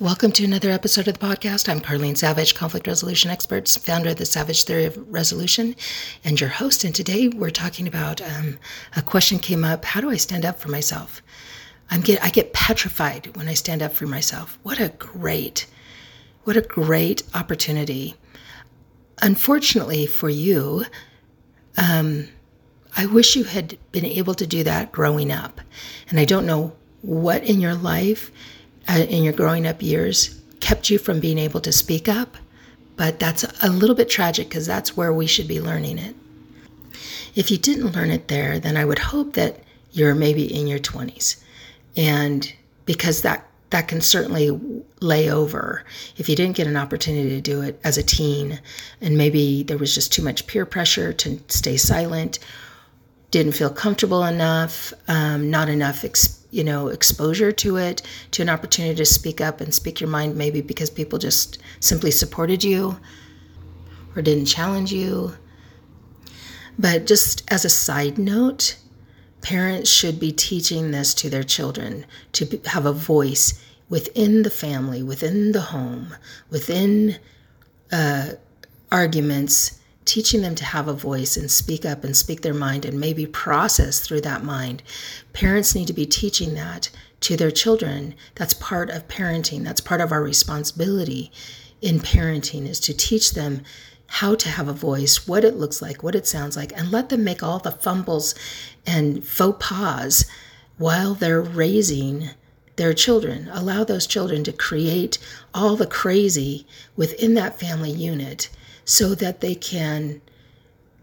Welcome to another episode of the podcast. I'm Carlene Savage, conflict resolution expert, founder of the Savage Theory of Resolution, and your host. And today we're talking about um, a question came up: How do I stand up for myself? I'm get I get petrified when I stand up for myself. What a great, what a great opportunity. Unfortunately for you, um, I wish you had been able to do that growing up, and I don't know what in your life Uh, in your growing up years kept you from being able to speak up, but that's a little bit tragic because that's where we should be learning it. If you didn't learn it there, then I would hope that you're maybe in your 20s. And because that that can certainly lay over if you didn't get an opportunity to do it as a teen and maybe there was just too much peer pressure to stay silent didn't feel comfortable enough um, not enough experience you know, exposure to it, to an opportunity to speak up and speak your mind, maybe because people just simply supported you or didn't challenge you. But just as a side note, parents should be teaching this to their children to have a voice within the family, within the home, within uh, arguments teaching them to have a voice and speak up and speak their mind and maybe process through that mind. Parents need to be teaching that to their children. That's part of parenting. That's part of our responsibility in parenting is to teach them how to have a voice, what it looks like, what it sounds like, and let them make all the fumbles and faux pas while they're raising their children. Allow those children to create all the crazy within that family unit so that they can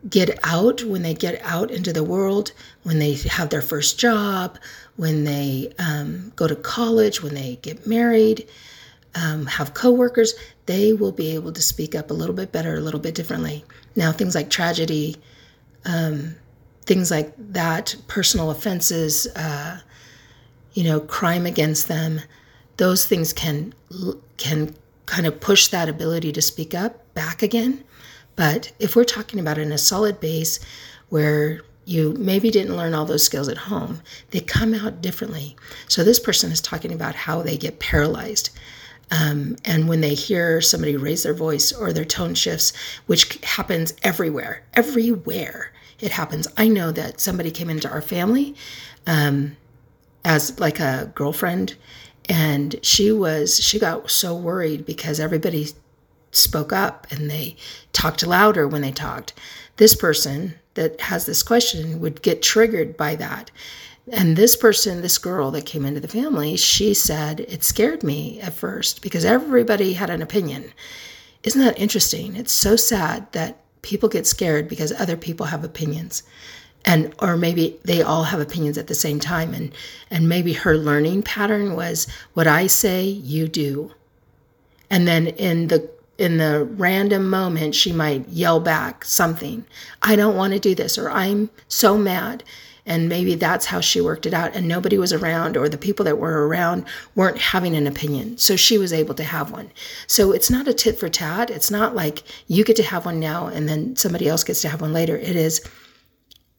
get out when they get out into the world, when they have their first job, when they um, go to college, when they get married, um, have coworkers, they will be able to speak up a little bit better, a little bit differently. Now, things like tragedy, um, things like that, personal offenses, uh, you know, crime against them, those things can can kind of push that ability to speak up back again. But if we're talking about in a solid base where you maybe didn't learn all those skills at home, they come out differently. So this person is talking about how they get paralyzed. Um, and when they hear somebody raise their voice or their tone shifts, which happens everywhere, everywhere it happens. I know that somebody came into our family um, as like a girlfriend and she was she got so worried because everybody spoke up and they talked louder when they talked. This person that has this question would get triggered by that. And this person this girl that came into the family she said it scared me at first because everybody had an opinion. Isn't that interesting? It's so sad that people get scared because other people have opinions and or maybe they all have opinions at the same time. And and maybe her learning pattern was what i say you do. And then in the in the random moment she might yell back something i don't want to do this or i'm so mad. And maybe that's how she worked it out. And nobody was around or the people that were around weren't having an opinion. So she was able to have one. So it's not a tit for tat. It's not like you get to have one now and then somebody else gets to have one later. It is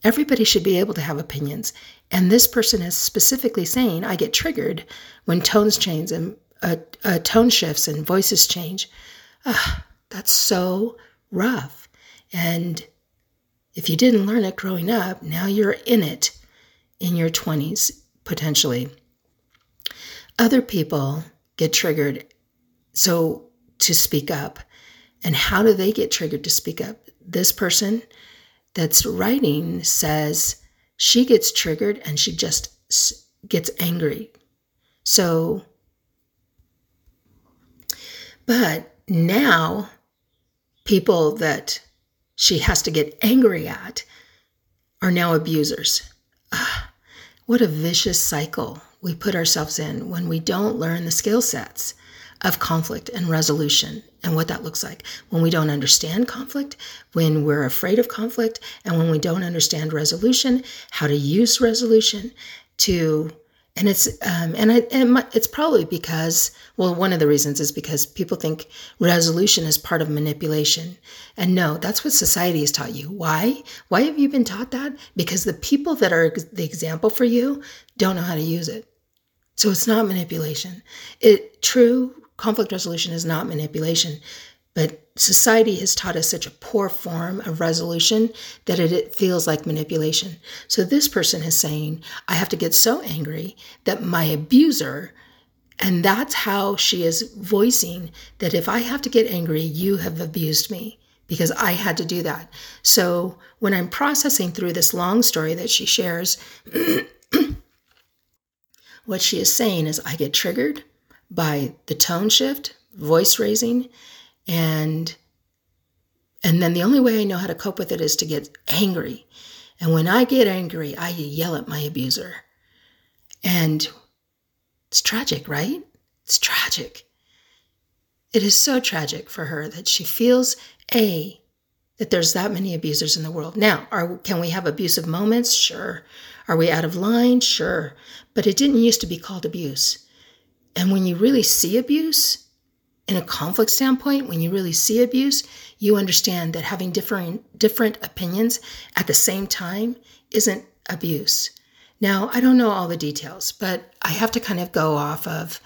Everybody should be able to have opinions. And this person is specifically saying, I get triggered when tones change and uh, uh, tone shifts and voices change. Ah, that's so rough. And if you didn't learn it growing up, now you're in it in your 20s, potentially. Other people get triggered so to speak up. And how do they get triggered to speak up? This person that's writing says she gets triggered and she just gets angry. So, but now people that she has to get angry at are now abusers. Ah, what a vicious cycle we put ourselves in when we don't learn the skill sets of conflict and resolution and what that looks like. When we don't understand conflict, when we're afraid of conflict, and when we don't understand resolution, how to use resolution to and it's um, and, I, and it's probably because well one of the reasons is because people think resolution is part of manipulation. And no that's what society has taught you. Why? Why have you been taught that? Because the people that are the example for you don't know how to use it. So it's not manipulation. It true conflict resolution is not manipulation. But society has taught us such a poor form of resolution that it, it, feels like manipulation. So this person is saying, I have to get so angry that my abuser, and that's how she is voicing that if I have to get angry, you have abused me because I had to do that. So when I'm processing through this long story that she shares, what she is saying is I get triggered by the tone shift, voice raising, and and then the only way I know how to cope with it is to get angry. And when I get angry, I yell at my abuser. And it's tragic, right? It's tragic. It is so tragic for her that she feels a that there's that many abusers in the world. Now, are can we have abusive moments? Sure. Are we out of line? Sure. But it didn't used to be called abuse. And when you really see abuse, in a conflict standpoint, when you really see abuse, you understand that having different different opinions at the same time isn't abuse. Now, I don't know all the details, but I have to kind of go off of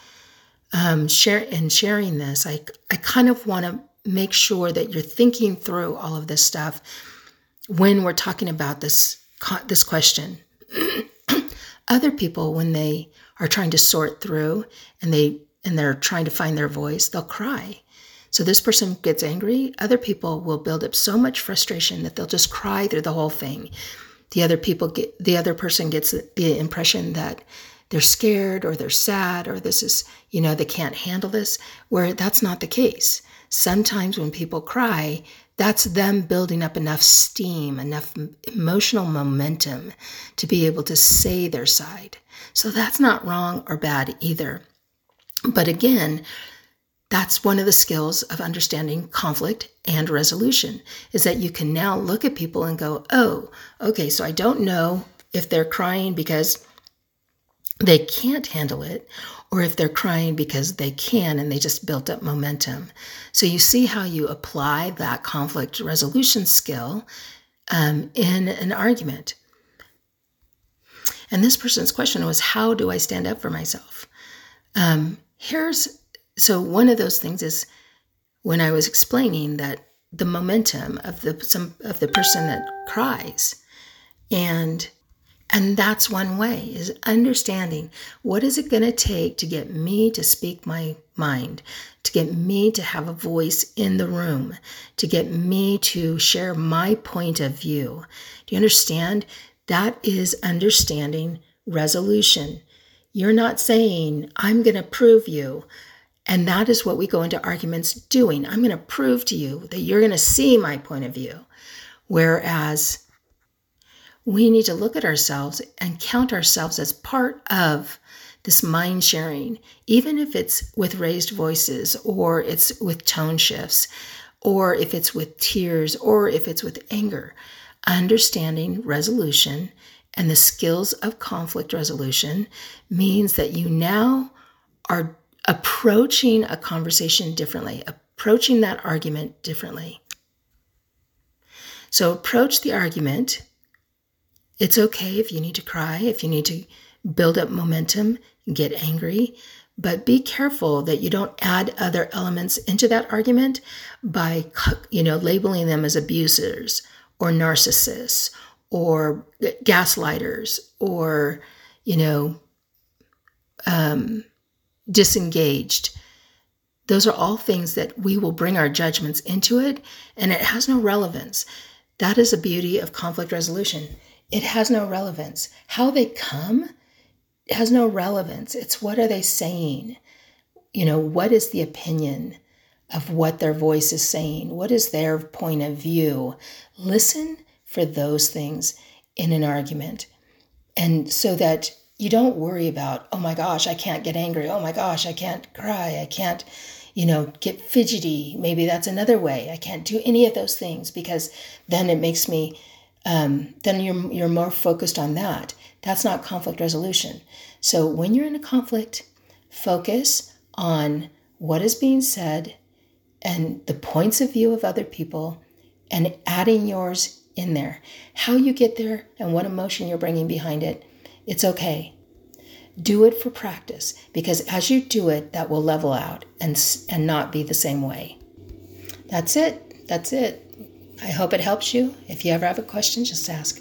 um, share and sharing this. I I kind of want to make sure that you're thinking through all of this stuff when we're talking about this this question. Other people, when they are trying to sort through and they and they're trying to find their voice, they'll cry. So this person gets angry. Other people will build up so much frustration that they'll just cry through the whole thing. The other people get the other person gets the impression that they're scared or they're sad or this is, you know, they can't handle this, where that's not the case. Sometimes when people cry, that's them building up enough steam, enough emotional momentum to be able to say their side. So that's not wrong or bad either. But again, that's one of the skills of understanding conflict and resolution is that you can now look at people and go, oh, okay, so I don't know if they're crying because they can't handle it or if they're crying because they can and they just built up momentum. So you see how you apply that conflict resolution skill um, in an argument. And this person's question was, how do I stand up for myself? Um, here's so one of those things is when I was explaining that the momentum of the some of the person that cries and and that's one way is understanding what is it going to take to get me to speak my mind to get me to have a voice in the room to get me to share my point of view do you understand that is understanding resolution you're not saying, I'm going to prove you. And that is what we go into arguments doing. I'm going to prove to you that you're going to see my point of view. Whereas we need to look at ourselves and count ourselves as part of this mind sharing, even if it's with raised voices or it's with tone shifts or if it's with tears or if it's with anger. Understanding resolution and the skills of conflict resolution means that you now are approaching a conversation differently, approaching that argument differently. So, approach the argument. It's okay if you need to cry, if you need to build up momentum, get angry, but be careful that you don't add other elements into that argument by you know labeling them as abusers or narcissists or gaslighters or, you know, um, disengaged. Those are all things that we will bring our judgments into it, and it has no relevance. That is the beauty of conflict resolution. It has no relevance. How they come has no relevance. It's what are they saying? You know, what is the opinion of what their voice is saying? What is their point of view? Listen for those things in an argument. And so that you don't worry about, oh my gosh, I can't get angry. Oh my gosh, I can't cry. I can't, you know, get fidgety. Maybe that's another way. I can't do any of those things because then it makes me, um, then you're, you're more focused on that. That's not conflict resolution. So when you're in a conflict, focus on what is being said and the points of view of other people and adding yours in there. How you get there and what emotion you're bringing behind it, it's okay. do it for practice because as you do it, that will level out and, and not be the same way. That's it. That's it. I hope it helps you. If you ever have a question, just ask.